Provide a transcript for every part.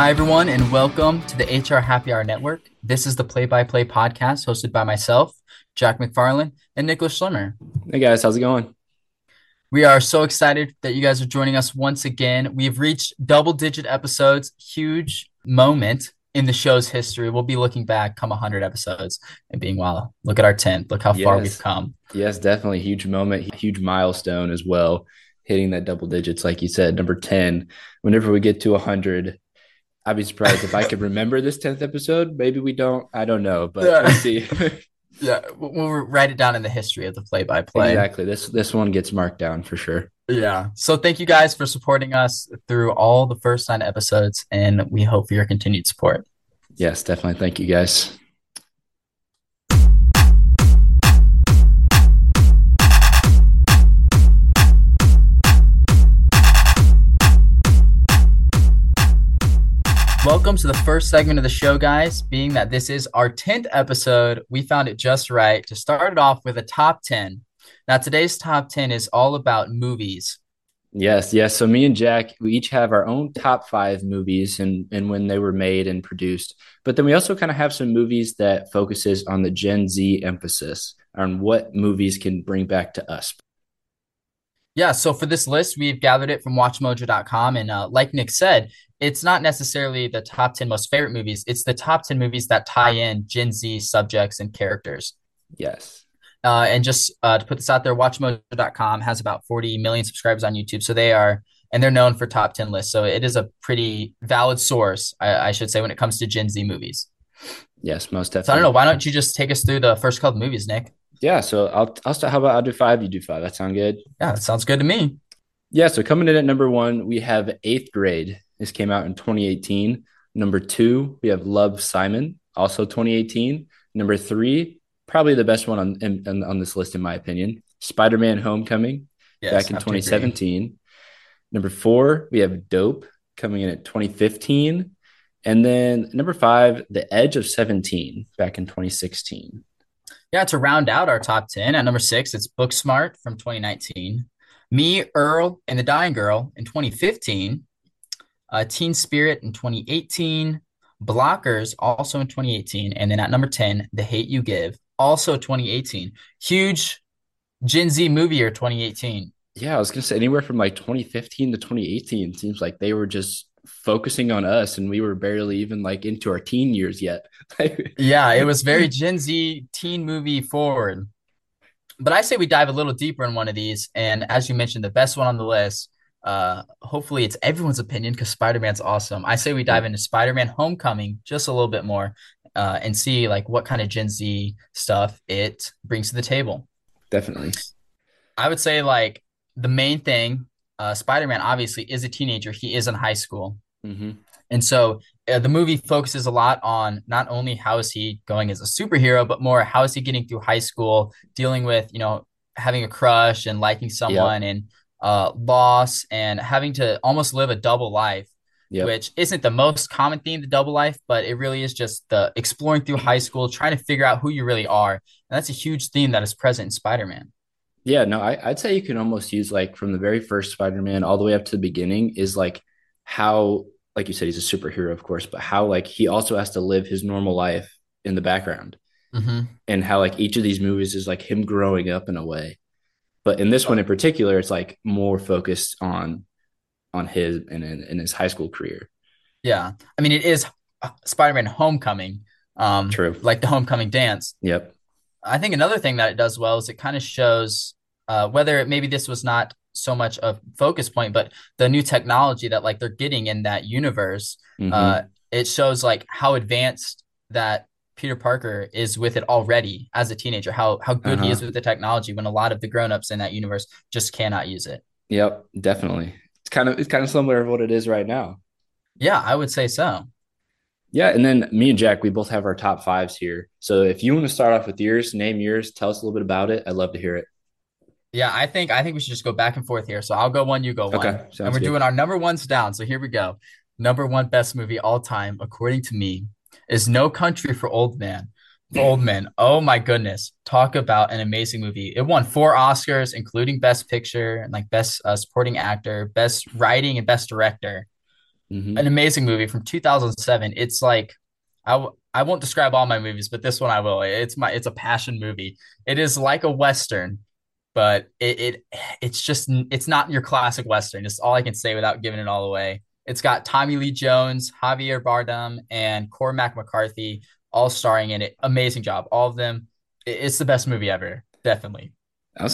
Hi, everyone, and welcome to the HR Happy Hour Network. This is the play by play podcast hosted by myself, Jack McFarlane, and Nicholas Schlemmer. Hey, guys, how's it going? We are so excited that you guys are joining us once again. We've reached double digit episodes, huge moment in the show's history. We'll be looking back come 100 episodes and being, wow, look at our 10th. Look how Yes. far we've come. Yes, definitely. Huge moment, huge milestone as well. Hitting that double digits, like you said, number 10. Whenever we get to 100, I'd be surprised if I could remember this 10th episode. Maybe we don't. I don't know, but Yeah. we'll see. Yeah, we'll write it down in the history of the play by play. exactly. This this one gets marked down for sure. Yeah. So thank you guys for supporting us through all the first nine episodes, and we hope for your continued support. Yes, definitely. Thank you, guys. Welcome to the first segment of the show, guys. Being that this is our 10th episode, we found it just right to start it off with a top 10. Now, today's top 10 is all about movies. Yes, yes. So me and Jack, we each have our own top five movies and and when they were made and produced. But then we also kind of have some movies that focuses on the Gen Z emphasis on what movies can bring back to us. Yeah, so for this list, we've gathered it from WatchMojo.com. And uh, like Nick said, it's not necessarily the top 10 most favorite movies, it's the top 10 movies that tie in Gen Z subjects and characters. Yes. Uh, and just uh, to put this out there, WatchMojo.com has about 40 million subscribers on YouTube. So they are, and they're known for top 10 lists. So it is a pretty valid source, I, I should say, when it comes to Gen Z movies. Yes, most definitely. So I don't know. Why don't you just take us through the first couple movies, Nick? Yeah, so I'll I'll start. How about I'll do five, you do five. That sound good? Yeah, that sounds good to me. Yeah, so coming in at number one, we have Eighth Grade. This came out in 2018. Number two, we have Love Simon, also 2018. Number three, probably the best one on in, on, on this list in my opinion, Spider-Man: Homecoming, Yes, back in have to agree. 2017. Number four, we have Dope coming in at 2015. And then number five, The Edge of 17, back in 2016. Yeah, to round out our top 10, at number six, it's Booksmart from 2019. Me, Earl, and the Dying Girl in 2015. Uh, Teen Spirit in 2018. Blockers also in 2018. And then at number 10, The Hate You Give, also 2018. Huge Gen Z movie year 2018. Yeah, I was gonna say anywhere from like 2015 to 2018 seems like they were just focusing on us and we were barely even like into our teen years yet. Yeah, it was very Gen Z teen movie forward. But I say we dive a little deeper in one of these. And as you mentioned, the best one on the list, uh, hopefully it's everyone's opinion because Spider-Man's awesome. I say we dive into Spider-Man Homecoming just a little bit more, uh, and see like what kind of Gen Z stuff it brings to the table. Definitely. I would say like the main thing, uh, Spider-Man obviously is a teenager. He is in high school. hmm And so uh, the movie focuses a lot on not only how is he going as a superhero, but more how is he getting through high school, dealing with, you know, having a crush and liking someone and uh, loss and having to almost live a double life, Yep. which isn't the most common theme, the double life, but it really is just the exploring through high school, trying to figure out who you really are. And that's a huge theme that is present in Spider-Man. Yeah, no, I, I'd say you can almost use like from the very first Spider-Man all the way up to the beginning is like how, like you said, he's a superhero, of course, but how like he also has to live his normal life in the background. hmm and how like each of these movies is like him growing up in a way. But in this one in particular, it's like more focused on on his and in, in his high school career. Yeah. I mean, it is Spider-Man Homecoming, um, True. like the homecoming dance. Yep. I think another thing that it does well is it kind of shows uh, whether maybe this was not so much a focus point, but the new technology that like they're getting in that universe. Mhm. Uh, it shows like how advanced that Peter Parker is with it already as a teenager. How how good he Uh-huh. is with the technology when a lot of the grown-ups in that universe just cannot use it. Yep. Definitely. It's kind of it's kind of similar to what it is right now. Yeah, I would say so. Yeah. And then me and Jack, we both have our top fives here. So if you want to start off with yours, name yours, tell us a little bit about it. I'd love to hear it. Yeah, I think I think we should just go back and forth here. So I'll go one, you go one. Okay. And we're good. doing our number ones down. So here we go. Number one best movie all time, according to me, is No Country for Old Man. For old men. Oh my goodness. Talk about an amazing movie. It won four Oscars, including Best Picture and like Best uh, Supporting Actor, Best Writing, and Best Director. Hmm an amazing movie from 2007. It's like I w I won't describe all my movies, but this one I will. It's my it's a passion movie. It is like a Western, but it, it it's just it's not your classic Western. It's all I can say without giving it all away. It's got Tommy Lee Jones, Javier Bardem, and Cormac McCarthy all starring in it. Amazing job, all of them. It's the best movie ever, definitely.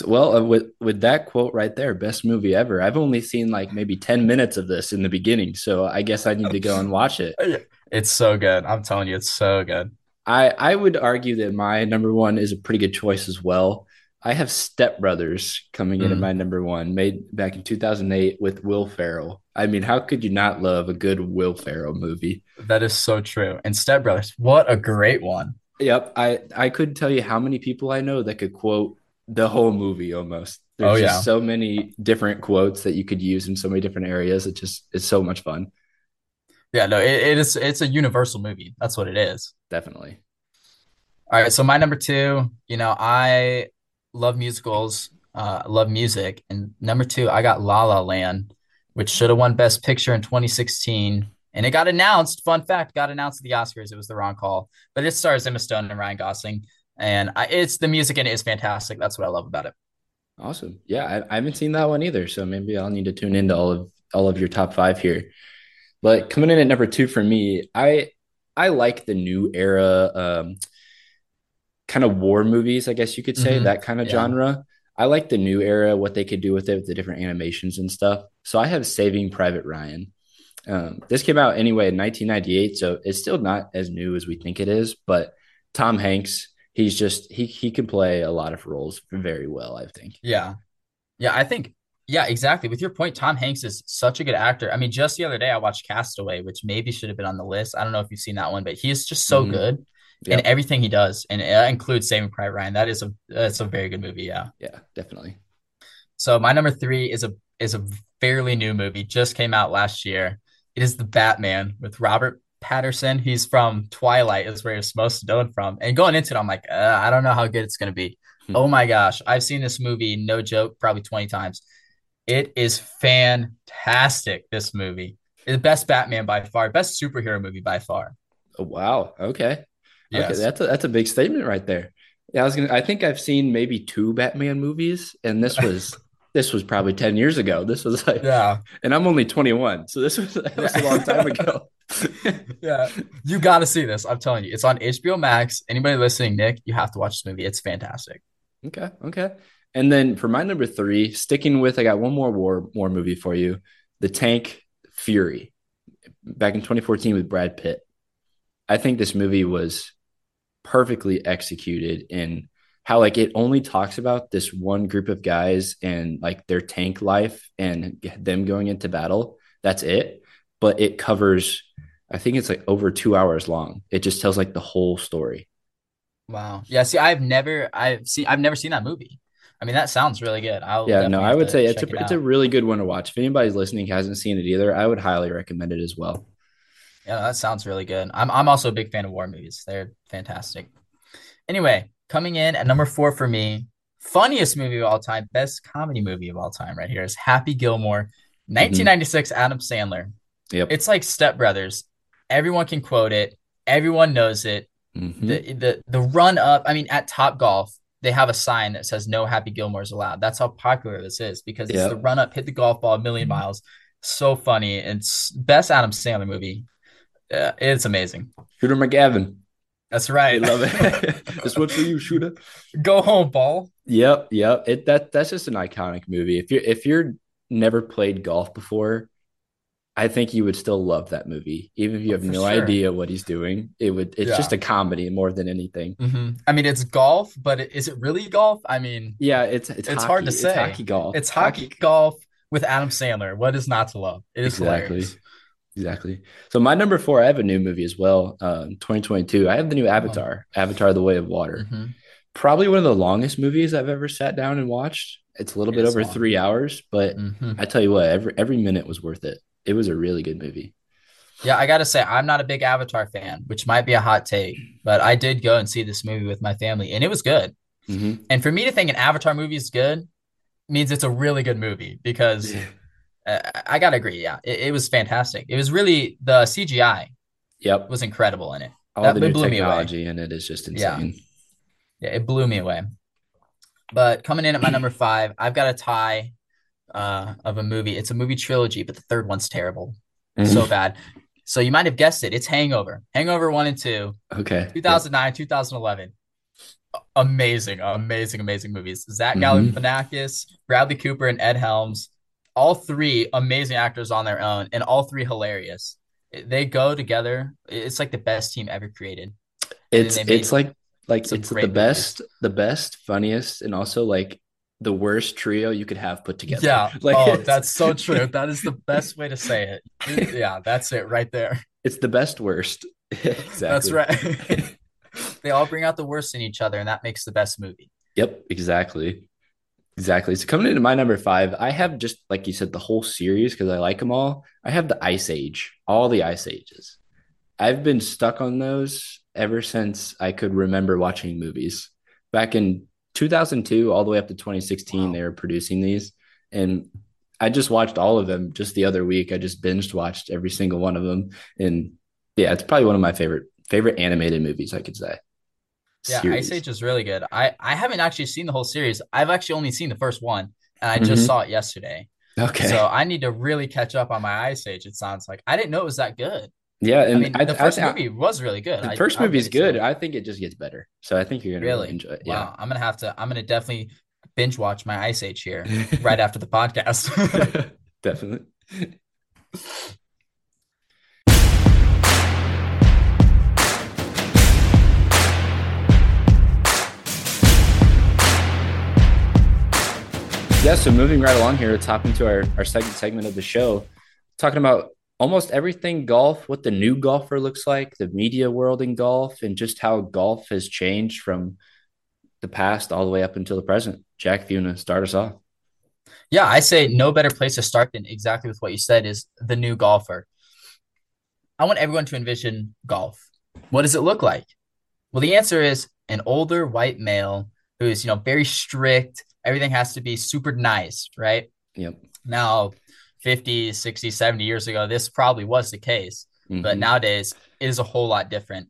Well, uh, with with that quote right there, best movie ever. I've only seen like maybe 10 minutes of this in the beginning, so I guess I need to go and watch it. It's so good. I'm telling you, it's so good. I I would argue that my number one is a pretty good choice as well. I have Step Brothers coming in at Mm. my number one, made back in 2008 with Will Ferrell. I mean, how could you not love a good Will Ferrell movie? That is so true. And Step Brothers, what a great one. Yep, I I couldn't tell you how many people I know that could quote the whole movie almost. Oh, There's yeah. just so many different quotes that you could use in so many different areas. It just it's so much fun. Yeah, no, it, it is it's a universal movie. That's what it is. Definitely. All right, so my number two, you know, I love musicals, uh, love music, and number two, I got La La Land, which should have won Best Picture in 2016, and it got announced. Fun fact, got announced at the Oscars. It was the wrong call, but it stars Emma Stone and Ryan Gosling, and I, it's the music in it is fantastic. That's what I love about it. Awesome. Yeah, I, I haven't seen that one either, so maybe I'll need to tune into all of all of your top five here. But coming in at number two for me, I I like the new era, um, kind of war movies, I guess you could say, hmm that kind of Yeah. genre. I like the new era, what they could do with it, with the different animations and stuff. So I have Saving Private Ryan. Um, this came out anyway in 1998, so it's still not as new as we think it is. But Tom Hanks, he's just he he can play a lot of roles very well, I think. Yeah. Yeah, I think, yeah, exactly. With your point, Tom Hanks is such a good actor. I mean, just the other day I watched Castaway, which maybe should have been on the list. I don't know if you've seen that one, but he is just so hmm good in everything he does, and it includes Saving Private Ryan. That is a that's a very good movie, yeah. Yeah, definitely. So my number three is a is a fairly new movie, just came out last year. It is The Batman with Robert Pattinson. He's from Twilight, is where he's most known from. And going into it, I'm like, uh, I don't know how good it's gonna be. Hmm. Oh my gosh, I've seen this movie, no joke, probably 20 times. It is fantastic, this movie. The best Batman by far, best superhero movie by far. Oh, wow. Okay. Okay, Yes. that's a that's a big statement right there. Yeah, I was gonna I think I've seen maybe two Batman movies, and this was this was probably 10 years ago. This was like Yeah. and I'm only 21, so this was that was a long time ago. Yeah. You got to see this. I'm telling you. It's on HBO Max. Anybody listening, Nick, you have to watch this movie. It's fantastic. Okay, okay. And then for my number three, sticking with I got one more war war movie for you. The Tank Fury. Back in 2014 with Brad Pitt. I think this movie was perfectly executed in how like it only talks about this one group of guys and like their tank life and them going into battle. That's it. But it covers, I think it's like over two hours long. It just tells like the whole story. Wow. Yeah, see, I've never I've seen I've never seen that movie. I mean, that sounds really good. I'll Yeah, no, I would say it's a it it's a really good one to watch. If anybody's listening hasn't seen it either, I would highly recommend it as well. Yeah, that sounds really good. I'm I'm also a big fan of war movies. They're fantastic. Anyway, coming in at number four for me, funniest movie of all time, best comedy movie of all time, right here is Happy Gilmore, hmm 1996, Adam Sandler. Yep. It's like Step Brothers. Everyone can quote it. Everyone knows it. hmm The the the run up. I mean, at Top Golf, they have a sign that says "No Happy Gilmore's allowed." That's how popular this is because it's the run up, hit the golf ball a million miles. So funny. It's best Adam Sandler movie. Yeah, it's amazing. Shooter McGavin. That's I right. love it. this one for you, Shooter. Go home, ball. Yep, yep. It that that's just an iconic movie. If you're if you're never played golf before, I think you would still love that movie, even if you have For no sure. idea what he's doing. It would. It's just a comedy more than anything. hmm I mean, it's golf, but is it really golf? I mean, Yeah, it's it's it's hard to It's say. hockey golf. It's hockey golf with Adam Sandler. What is not to love? It is Exactly. hilarious. Exactly. So my number four, I have a new movie as well. Um, 2022. I have the new Oh. Avatar, Avatar: The Way of Water. hmm Probably one of the longest movies I've ever sat down and watched. It's a little It bit over long. three hours, but hmm I tell you what, every every minute was worth it. It was a really good movie. Yeah, I gotta say, I'm not a big Avatar fan, which might be a hot take, but I did go and see this movie with my family, and it was good. hmm And for me to think an Avatar movie is good means it's a really good movie because Uh, I gotta agree. Yeah, it, it, was fantastic. It was really the CGI. Yep, was incredible in it. All that, the new technology in it is just insane. Yeah. yeah, it blew me away. But coming in at my number five, I've got a tie uh, of a movie. It's a movie trilogy, but the third one's terrible, mm-hmm. so bad. So you might have guessed it. It's Hangover. Hangover one and two. Okay. 2009, 2011 amazing, amazing, amazing movies. Zach mm-hmm. Galifianakis, Bradley Cooper, and Ed Helms, all three amazing actors on their own, and all three hilarious. They go together. It's like the best team ever created. It's it's like like it's the movies. best, the best, funniest, and also like the worst trio you could have put together. Yeah. Like, oh, that's so true. That is the best way to say it. Yeah, that's it right there. It's the best worst. exactly. That's right they all bring out the worst in each other, and that makes the best movie. Yep, exactly. Exactly. So coming into my number five, I have just like you said, the whole series because I like them all. I have the Ice Age, all the Ice Ages. I've been stuck on those ever since I could remember watching movies. Back in 2002, all the way up to 2016, wow. they were producing these. And I just watched all of them just the other week. I just binged watched every single one of them. And yeah, it's probably one of my favorite favorite animated movies, I could say. Yeah, series. Ice Age is really good. I I haven't actually seen the whole series. I've actually only seen the first one, and I just mm-hmm. saw it yesterday. Okay. So I need to really catch up on my Ice Age. It sounds like I didn't know it was that good. Yeah, and I mean, I, the first I, movie was really good. The first movie is good. I think it just gets better. So I think you're gonna really, really enjoy it. Yeah, wow, I'm gonna have to. I'm gonna definitely binge watch my Ice Age here right after the podcast. definitely. Yeah, so moving right along here, hop into our, our second segment of the show, talking about almost everything golf, what the new golfer looks like, the media world in golf, and just how golf has changed from the past all the way up until the present. Jack, if you want to start us off. Yeah, I say no better place to start than exactly with what you said is the new golfer. I want everyone to envision golf. What does it look like? Well, the answer is an older white male who is, you know, very strict, everything has to be super nice, right? Yep. Now, 50, 60, 70 years ago, this probably was the case. Mm-hmm. But nowadays, it is a whole lot different.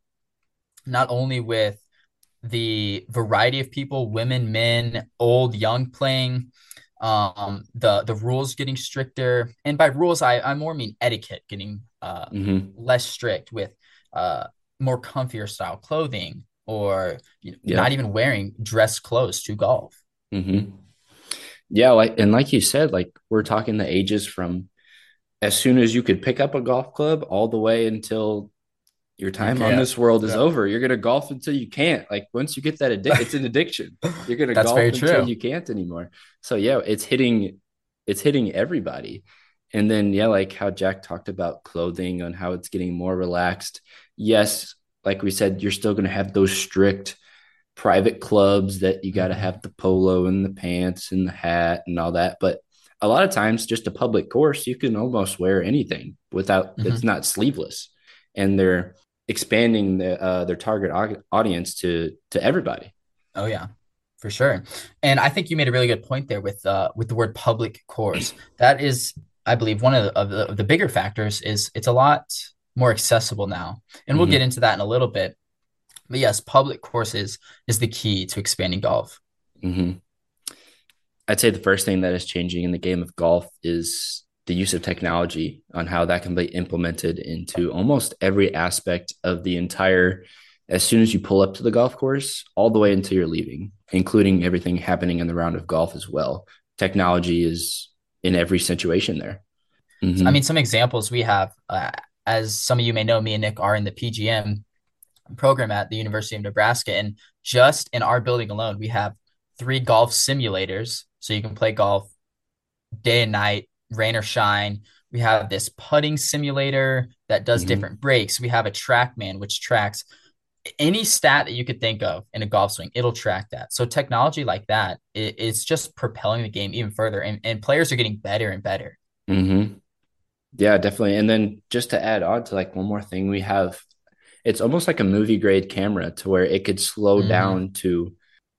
Not only with the variety of people, women, men, old, young playing, um, the the rules getting stricter. And by rules, I, I more mean etiquette getting uh, mm-hmm. less strict with uh, more comfier style clothing or you know, yeah. not even wearing dress clothes to golf. Mm-hmm. Yeah, like and like you said, like we're talking the ages from as soon as you could pick up a golf club all the way until your time on this world is yeah. over. You're gonna golf until you can't. Like once you get that addiction, it's an addiction. You're gonna golf until you can't anymore. So yeah, it's hitting it's hitting everybody. And then yeah, like how Jack talked about clothing and how it's getting more relaxed. Yes, like we said, you're still gonna have those strict private clubs that you got to mm-hmm. have the polo and the pants and the hat and all that. But a lot of times, just a public course, you can almost wear anything without mm-hmm. it's not sleeveless, and they're expanding the, uh, their target audience to to everybody. Oh yeah, for sure. And I think you made a really good point there with uh, with the word public course. That is, I believe, one of the, of the, of the bigger factors is it's a lot more accessible now, and we'll mm-hmm. get into that in a little bit. But yes, public courses is the key to expanding golf. Mm-hmm. I'd say the first thing that is changing in the game of golf is the use of technology on how that can be implemented into almost every aspect of the entire as soon as you pull up to the golf course all the way until you're leaving including everything happening in the round of golf as well technology is in every situation there mm-hmm. i mean some examples we have uh, as some of you may know me and nick are in the pgm program at the University of Nebraska. And just in our building alone, we have three golf simulators. So you can play golf day and night, rain or shine. We have this putting simulator that does mm-hmm. different breaks. We have a TrackMan, which tracks any stat that you could think of in a golf swing, it'll track that. So technology like that, it, it's just propelling the game even further, and, and players are getting better and better. Mm-hmm. Yeah, definitely. And then just to add on to like one more thing, we have it's almost like a movie grade camera to where it could slow mm. down to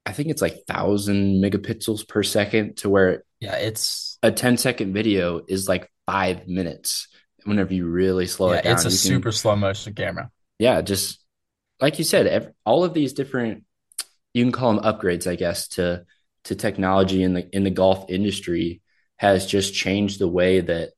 I think it's like thousand megapixels per second to where Yeah, it's a 10 second video is like five minutes whenever you really slow yeah, it down. it's a you can, super slow motion camera. yeah, just like you said, ev all of these different you can call them upgrades, I guess, to to technology in the in the golf industry has just changed the way that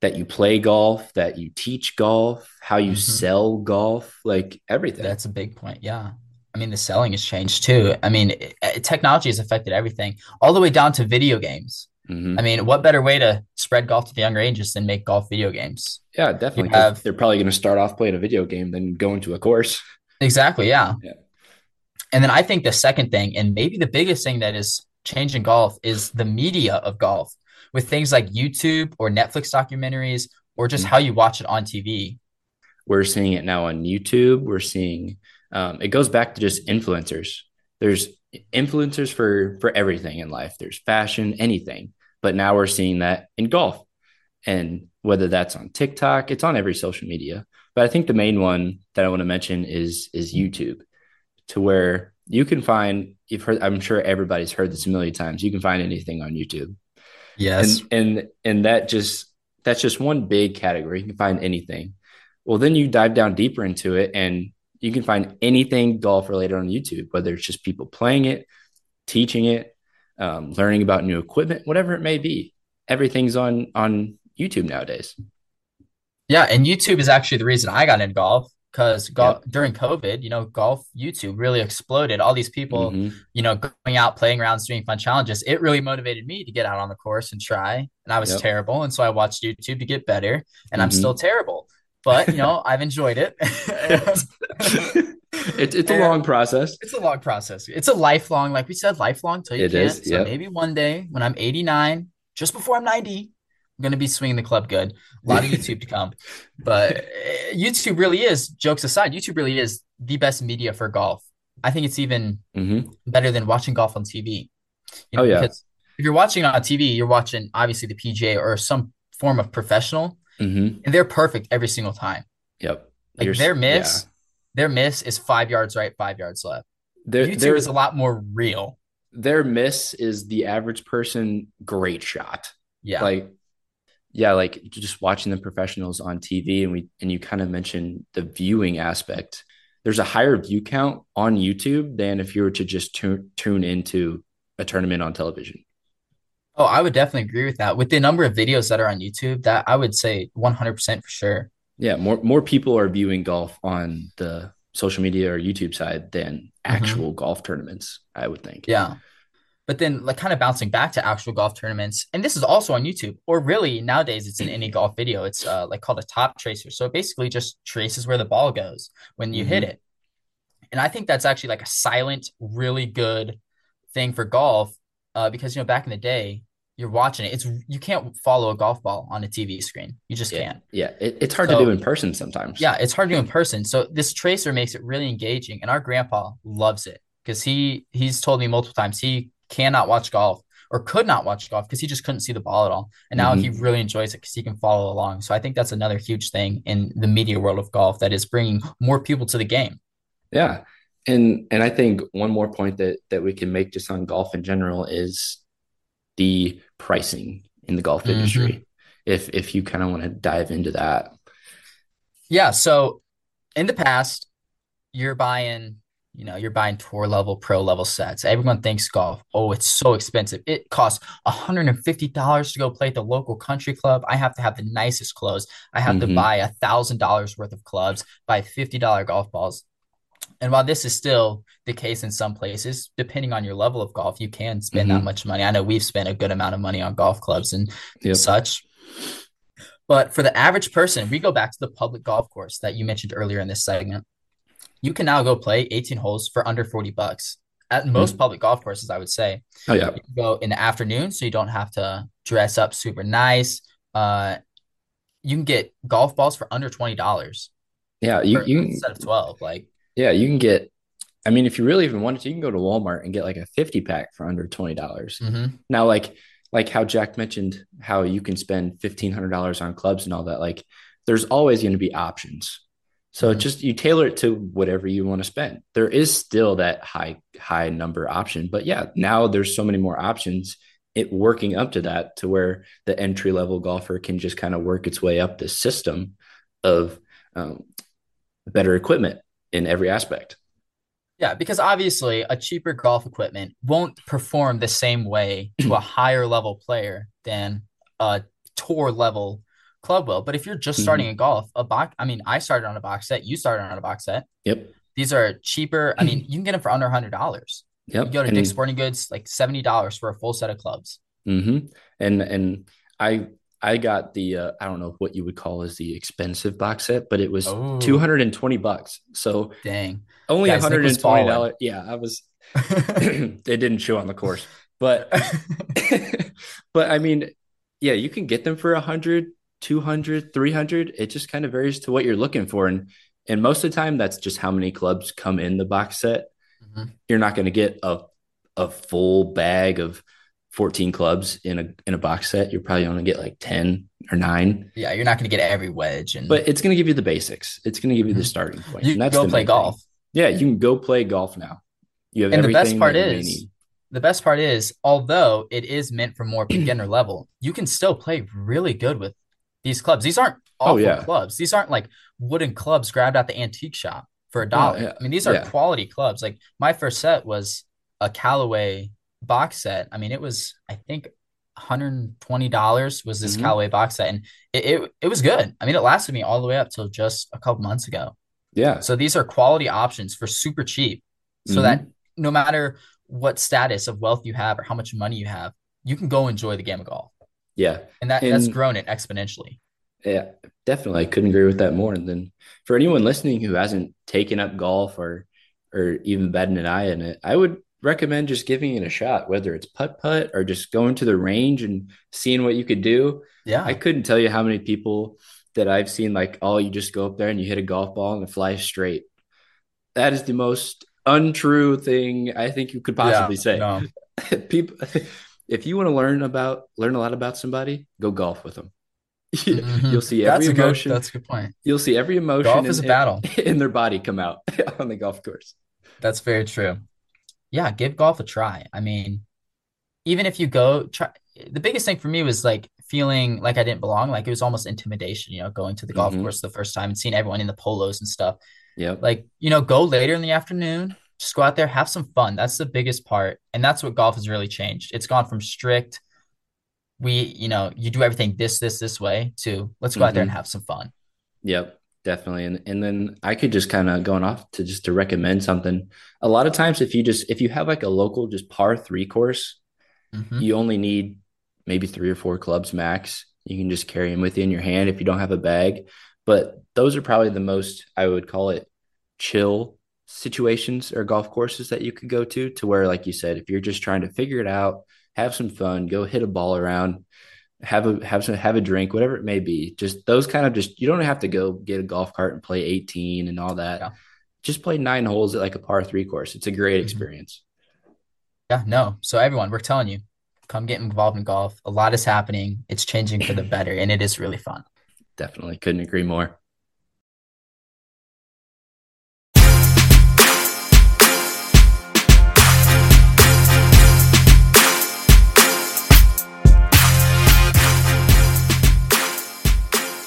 that you play golf, that you teach golf, how you Mhm. sell golf, like everything. That's a big point. Yeah. I mean, the selling has changed too. I mean, it, it- technology has affected everything, all the way down to video games. Mhm. I mean, what better way to spread golf to the younger ages than make golf video games? Yeah, definitely. Have- they're probably going to start off playing a video game, then go into a course. Exactly. Yeah. Yeah. And then I think the second thing, and maybe the biggest thing that is changing golf, is the media of golf with things like YouTube or Netflix documentaries or just Mhm. how you watch it on TV. We're seeing it now on YouTube. We're seeing um, it goes back to just influencers. There's influencers for for everything in life. There's fashion, anything. But now we're seeing that in golf. And whether that's on TikTok, it's on every social media. But I think the main one that I want to mention is is YouTube, to where you can find you've heard I'm sure everybody's heard this a million times. You can find anything on YouTube. Yes. and and and that just that's just one big category. You can find anything. Well then you dive down deeper into it and you can find anything golf related on youtube whether it's just people playing it teaching it um, learning about new equipment whatever it may be. Everything's on on youtube nowadays. Yeah, and YouTube is actually the reason I got into golf because golf during COVID, you know, golf YouTube really exploded. All these people, Mhm. you know, going out, playing rounds, doing fun challenges. It really motivated me to get out on the course and try. And I was Yep. terrible, and so I watched YouTube to get better. And I'm Mhm. still terrible, but you know, I've enjoyed it. it's it's a long process It's a long process. It's a lifelong, like we said, lifelong till you It can't. is, So maybe one day when I'm 89, just before I'm 90, I'm gonna be swinging the club good. A lot of YouTube to come, but uh, YouTube really is. Jokes aside, YouTube really is the best media for golf. I think it's even Mhm. better than watching golf on TV. You Oh, yeah. because if you're watching on TV, you're watching obviously the PGA or some form of professional, Mhm. and they're perfect every single time. yep Like You're their miss, yeah. their miss is five yards right, five yards left. There- YouTube there- is a lot more real. their miss is the average person great shot Yeah. like yeah like just watching the professionals on tv and we and you kind of mentioned the viewing aspect there's a higher view count on youtube than if you were to just tune tune into a tournament on television Oh, I would definitely agree with that. With the number of videos that are on YouTube, that I would say 100% for sure. yeah more more people are viewing golf on the social media or youtube side than mm-hmm. actual golf tournaments i would think Yeah. But then, like, kind of bouncing back to actual golf tournaments, and this is also on YouTube, or really nowadays it's in any golf video. It's uh, like called a top tracer. So it basically just traces where the ball goes when you hit it. And I think that's actually like a silent, really good thing for golf uh, because, you know, back in the day, you're watching it. It's you can't follow a golf ball on a TV screen. You just yeah can't. yeah it, it's hard So- to do in person sometimes Yeah, it's hard to do in person. So this tracer makes it really engaging, and our grandpa loves it because he he's told me multiple times he cannot watch golf or could not watch golf because he just couldn't see the ball at all. And now Mhm. he really enjoys it because he can follow along. So I think that's another huge thing in the media world of golf that is bringing more people to the game. Yeah. And and I think one more point that that we can make just on golf in general is the pricing in the golf Mhm. industry. If if you kind of want to dive into that. Yeah. So in the past, you're buying, you know, you're buying tour level, pro level sets. Everyone thinks golf, oh, it's so expensive. It costs $150 to go play at the local country club. I have to have the nicest clothes. I have to Mhm. buy a thousand dollars worth of clubs, buy $50 golf balls. And while this is still the case in some places, depending on your level of golf, you can spend that Mhm. much money. I know we've spent a good amount of money on golf clubs and Yep. such. But for the average person, we go back to the public golf course that you mentioned earlier in this segment. You can now go play 18 holes for under 40 bucks at most public golf courses, I would say. Oh yeah. You can go in the afternoon, so you don't have to dress up super nice. Uh, you can get golf balls for under $20 Yeah, you you can, set of 12. Like, yeah, you can get I mean if you really even wanted to, you can go to Walmart and get like a 50 pack for under $20. mhm. Now like like how Jack mentioned how you can spend $1500 on clubs and all that like there's always going to be options. So just you tailor it to whatever you want to spend. There is still that high high number option, but yeah, now there's so many more options it working up to that to where the entry level golfer can just kind of work its way up the system of um, better equipment in every aspect. Yeah, because obviously a cheaper golf equipment won't perform the same way to a higher level player than a tour level club will. But if you're just starting mm-hmm. in golf, a box, I mean, I started on a box set, you started on a box set. Yep. These are cheaper. I mean, you can get them for under hundred dollars. Yep. You go to and, Dick's Sporting Goods, like seventy dollars for a full set of clubs. Mm-hmm. And and I I got the uh, I don't know what you would call as the expensive box set, but it was oh. two hundred and twenty bucks. So dang, only one hundred and twenty dollars. Yeah, I was. it didn't show on the course, but but I mean, yeah, you can get them for a hundred, 200, 300. It just kind of varies to what you're looking for, and and most of the time, that's just how many clubs come in the box set. Mm-hmm. You're not going to get a a full bag of 14 clubs in a in a box set. You're probably only going to get like 10 or nine. Yeah, you're not going to get every wedge, and but it's going to give you the basics. It's going to give you the mm-hmm. starting point. You and that's go play golf. Thing. Yeah, you can go play golf now. You have and the best part is the best part is although it is meant for more beginner level, you can still play really good with these clubs. These aren't oh, awful oh, yeah. clubs. These aren't like wooden clubs grabbed at the antique shop for a dollar. Yeah, yeah. I mean, these are yeah. quality clubs. Like my first set was a Callaway box set. I mean, it was I think $120 was this mm-hmm. Callaway box set, and it, it it was good. I mean, it lasted me all the way up till just a couple months ago. Yeah. So these are quality options for super cheap, so mm-hmm. that no matter what status of wealth you have or how much money you have, you can go enjoy the game of golf. Yeah. And that and, that's grown it exponentially. Yeah, definitely. I couldn't agree with that more. And then for anyone listening who hasn't taken up golf or or even batted an eye in it, I would recommend just giving it a shot, whether it's putt putt or just going to the range and seeing what you could do. Yeah. I couldn't tell you how many people that I've seen like, oh, you just go up there and you hit a golf ball and it flies straight. That is the most untrue thing I think you could possibly yeah, say. No. people if you want to learn about learn a lot about somebody, go golf with them. Mm-hmm. You'll see every that's emotion. Good, that's a good point. You'll see every emotion. Golf is in, a battle in their body come out on the golf course. That's very true. Yeah, give golf a try. I mean, even if you go try, the biggest thing for me was like feeling like I didn't belong. Like it was almost intimidation. You know, going to the golf mm-hmm. course the first time and seeing everyone in the polos and stuff. Yeah. Like you know, go later in the afternoon. Just go out there, have some fun. That's the biggest part, and that's what golf has really changed. It's gone from strict we, you know, you do everything this, this, this way to let's go mm-hmm. out there and mm-hmm. have some fun. Yep, definitely. And and then I could just kind of going off to just to recommend something. A lot of times if you just if you have like a local just par three course, mm-hmm. you only need maybe three or four clubs max. You can just carry them with you in your hand if you don't have a bag. But those are probably the most I would call it chill situations or golf courses that you could go to to where like you said if you're just trying to figure it out have some fun, go hit a ball around, have a have some have a drink, whatever it may be. Just those kind of just you don't have to go get a golf cart and play 18 and all that. Yeah. Just play nine holes at like a par three course. It's a great mm-hmm. experience. Yeah, no. So everyone, we're telling you, come get involved in golf. A lot is happening. It's changing for the better, and it is really fun. Definitely couldn't agree more.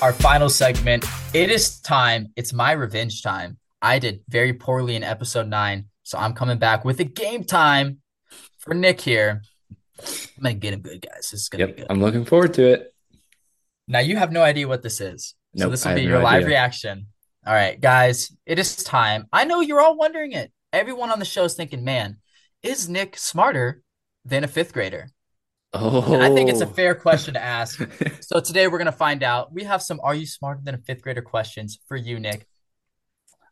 Our final segment. It is time. It's my revenge time. I did very poorly in episode nine, so I'm coming back with a game time for Nick here. I'm gonna get him good, guys. This is gonna yep, be good. I'm looking forward to it. Now you have no idea what this is, so nope, this will be your no live idea. reaction. All right, guys, it is time. I know you're all wondering it. Everyone on the show is thinking, "Man, is Nick smarter than a fifth grader?" Oh. I think it's a fair question to ask. so today we're going to find out. We have some Are You Smarter Than a Fifth Grader questions for you, Nick.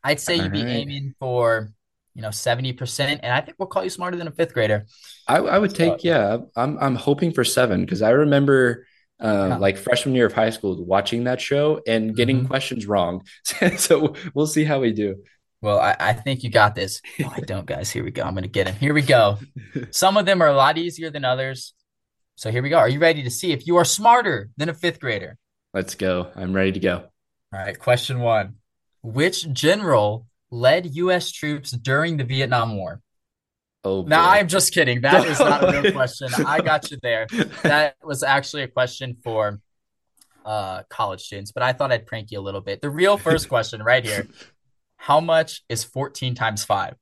I'd say you'd be right. aiming for, you know, 70%. And I think we'll call you smarter than a fifth grader. I, I would take, yeah, I'm, I'm hoping for seven because I remember uh, yeah. like freshman year of high school watching that show and getting mm-hmm. questions wrong. so we'll see how we do. Well, I, I think you got this. No, I don't, guys. Here we go. I'm going to get him. Here we go. Some of them are a lot easier than others. So here we go. Are you ready to see if you are smarter than a fifth grader? Let's go. I'm ready to go. All right. Question one Which general led U.S. troops during the Vietnam War? Oh, No. I'm just kidding. That is not a real question. I got you there. That was actually a question for uh college students, but I thought I'd prank you a little bit. The real first question right here. How much is 14 times 5?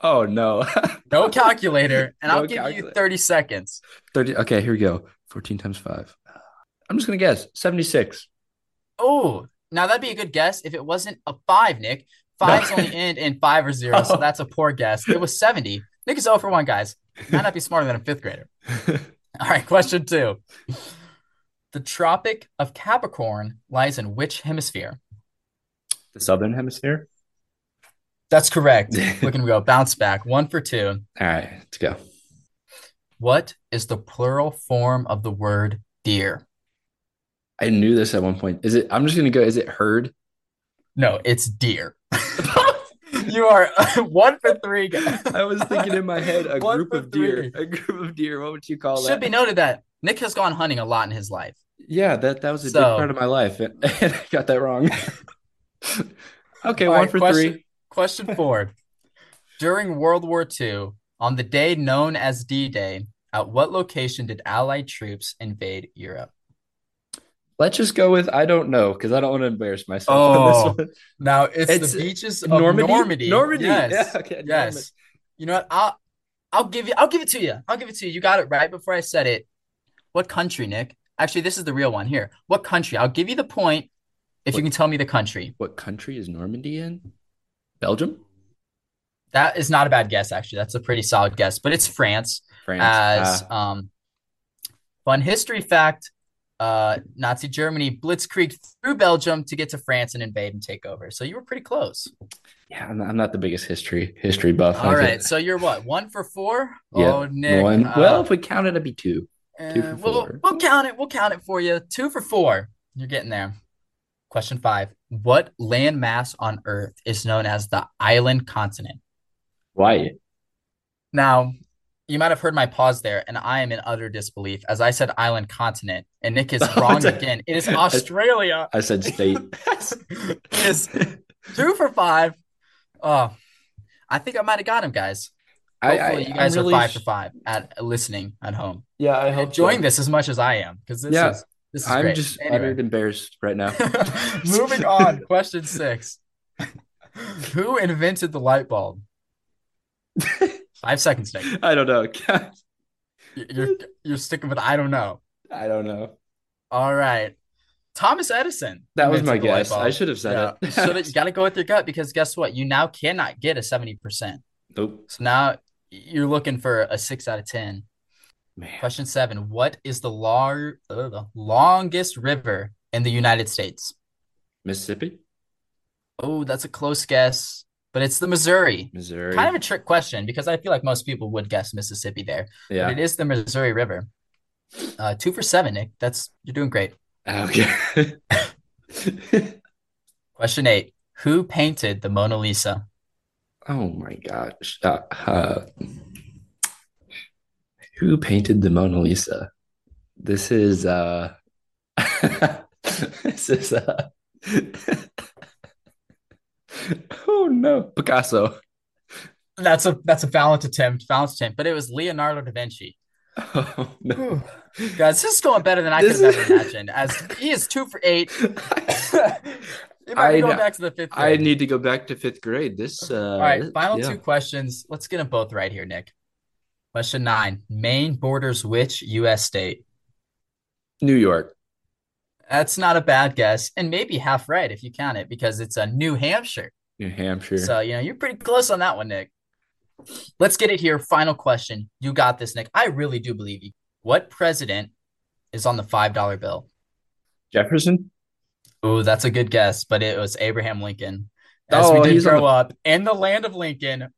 Oh no. No calculator, and No I'll give you 30 seconds. 30. Okay, here we go. 14 times 5. I'm just going to guess 76. Oh, now that'd be a good guess if it wasn't a 5, Nick. Fives No. only end in 5 or 0, so Oh. that's a poor guess. It was 70. Nick is 0 for 1, guys. Might not be smarter than a fifth grader. All right, question two. The Tropic of Capricorn lies in which hemisphere? the southern hemisphere? That's correct. We're going to go bounce back. One for two. All right, let's go. What is the plural form of the word deer? I knew this at one point. Is it, I'm just going to go, is it herd? No, it's deer. You are one for three. I was thinking in my head a One group of deer. three. A group of deer. What would you call Should that? Should be noted that Nick has gone hunting a lot in his life. Yeah, that that was a So- big part of my life, and, and I got that wrong. okay, All one right, for question, three. Question four. During World War II, on the day known as D-Day, at what location did Allied troops invade Europe? Let's just go with I don't know because I don't want to embarrass myself Oh, on this oh, one. Now it's, It's the beaches of Normandy. Normandy. Normandy. Yes. Yeah, okay, Yes. Normandy. You know what? I'll I'll give you I'll give it to you. I'll give it to you. You got it right before I said it. What country, Nick? Actually, this is the real one here. What country? I'll give you the point if you can tell me the country. What country is Normandy in? Belgium, That is not a bad guess, actually. That's a pretty solid guess, but it's France. France. As Ah, um fun history fact, uh Nazi Germany blitzkrieg through Belgium to get to France and invade and take over. So you were pretty close. yeah, I'm not, I'm not the biggest history history buff. All right, so you're what? One for four? Yeah, Oh, Nick. one. uh, well, if we count it, it'd be two. two for Uh, we'll, four. we'll count it. We'll count it for you. Two for four. You're getting there. Question five. What landmass on Earth is known as the island continent? Why? Now, you might have heard my pause there, and I am in utter disbelief as I said island continent, and Nick is wrong again. It is Australia. I said state. Is two for five. Oh, I think I might have got him, guys. Hopefully, I, you guys I'm are really five sh- for five at listening at home. Yeah, I hope enjoying so. this as much as I am because this Yeah. is this is I'm great. just Anyway. uttered embarrassed right now. Moving on, question six. Who invented the light bulb? Five seconds, Nick. I don't know. You're you're sticking with I don't know. I don't know. All right. Thomas Edison. That was my invented the light guess. I should have said Yeah, it. should you got to go with your gut because guess what? You now cannot get a 70%. Nope. So now you're looking for a 6 out of 10. Man. Question 7. What is the lar- uh, the longest river in the United States? Mississippi, Oh, that's a close guess, but it's the Missouri. Missouri. Kind of a trick question because I feel like most people would guess Mississippi there, but yeah. it is the Missouri River. Uh, two for seven, Nick. That's you're doing great. Okay. Question eight: Who painted the Mona Lisa? oh my gosh. Uh, uh, who painted the Mona Lisa? This is uh this is uh Oh no. Picasso. That's a that's a valiant attempt, valiant attempt, but it was Leonardo da Vinci. Oh no. Guys, this is going better than I This could have is- ever imagined. As he is two for eight. I be going know- back to the fifth I need to go back to fifth grade. This uh All right, this- final yeah. two questions. Let's get them both right here, Nick. Question nine: Maine borders which U.S. state? New York. That's not a bad guess, and maybe half right if you count it, because it's a New Hampshire. New Hampshire. So, you know, you're pretty close on that one, Nick. Let's get it here. Final question. You got this, Nick. I really do believe you. What president is on the $5 bill? Jefferson? Oh, that's a good guess, but it was Abraham Lincoln. As Oh, we did grow the- up in the land of Lincoln,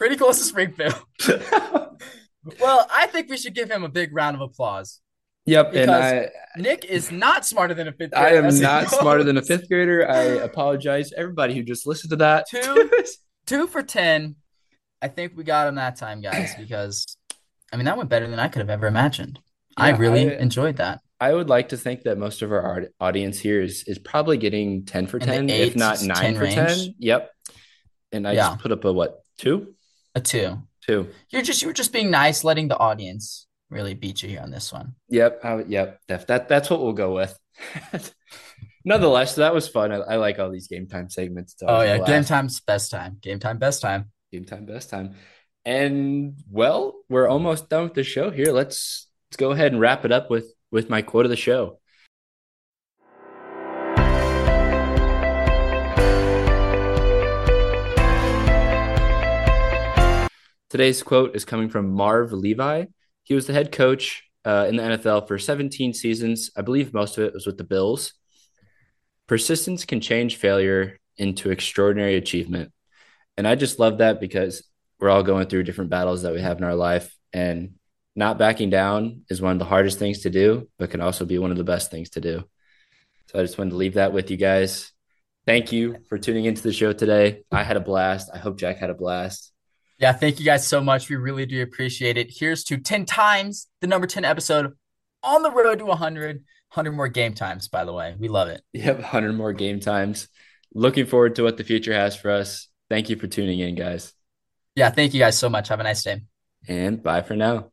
pretty close to Springfield. Well, I think we should give him a big round of applause. Yep, and Because I Nick is not smarter than a fifth Grader, I am not smarter than a fifth grader. I apologize, everybody who just listened to that. Two. two for 10. I think we got him that time, guys, because I mean, that went better than I could have ever imagined. I really I- enjoyed that. I would like to think that most of our audience here is is probably getting ten for ten, if not nine 10 for range. ten. Yep. And I Yeah. just put up a what two? A two. Two. You're just you were just being nice, letting the audience really beat you here on this one. Yep. I, yep. That, that that's what we'll go with. Nonetheless, that was fun. I, I, like all these game time segments. Oh yeah, game time's best time. Game time, best time. Game time, best time. And well, we're almost done with the show here. Let's let's go ahead and wrap it up with with my quote of the show. Today's quote is coming from Marv Levy. He was the head coach uh, in the NFL for 17 seasons. I believe most of it was with the Bills. Persistence can change failure into extraordinary achievement. And I just love that because we're all going through different battles that we have in our life. And not backing down is one of the hardest things to do, but can also be one of the best things to do. So I just wanted to leave that with you guys. Thank you for tuning into the show today. I had a blast. I hope Jack had a blast. Yeah, thank you guys so much. We really do appreciate it. Here's to 10 times the number 10 episode on the road to 100. 100 more game times, by the way. We love it. Yep, 100 more game times. Looking forward to what the future has for us. Thank you for tuning in, guys. Yeah, thank you guys so much. Have a nice day. And bye for now.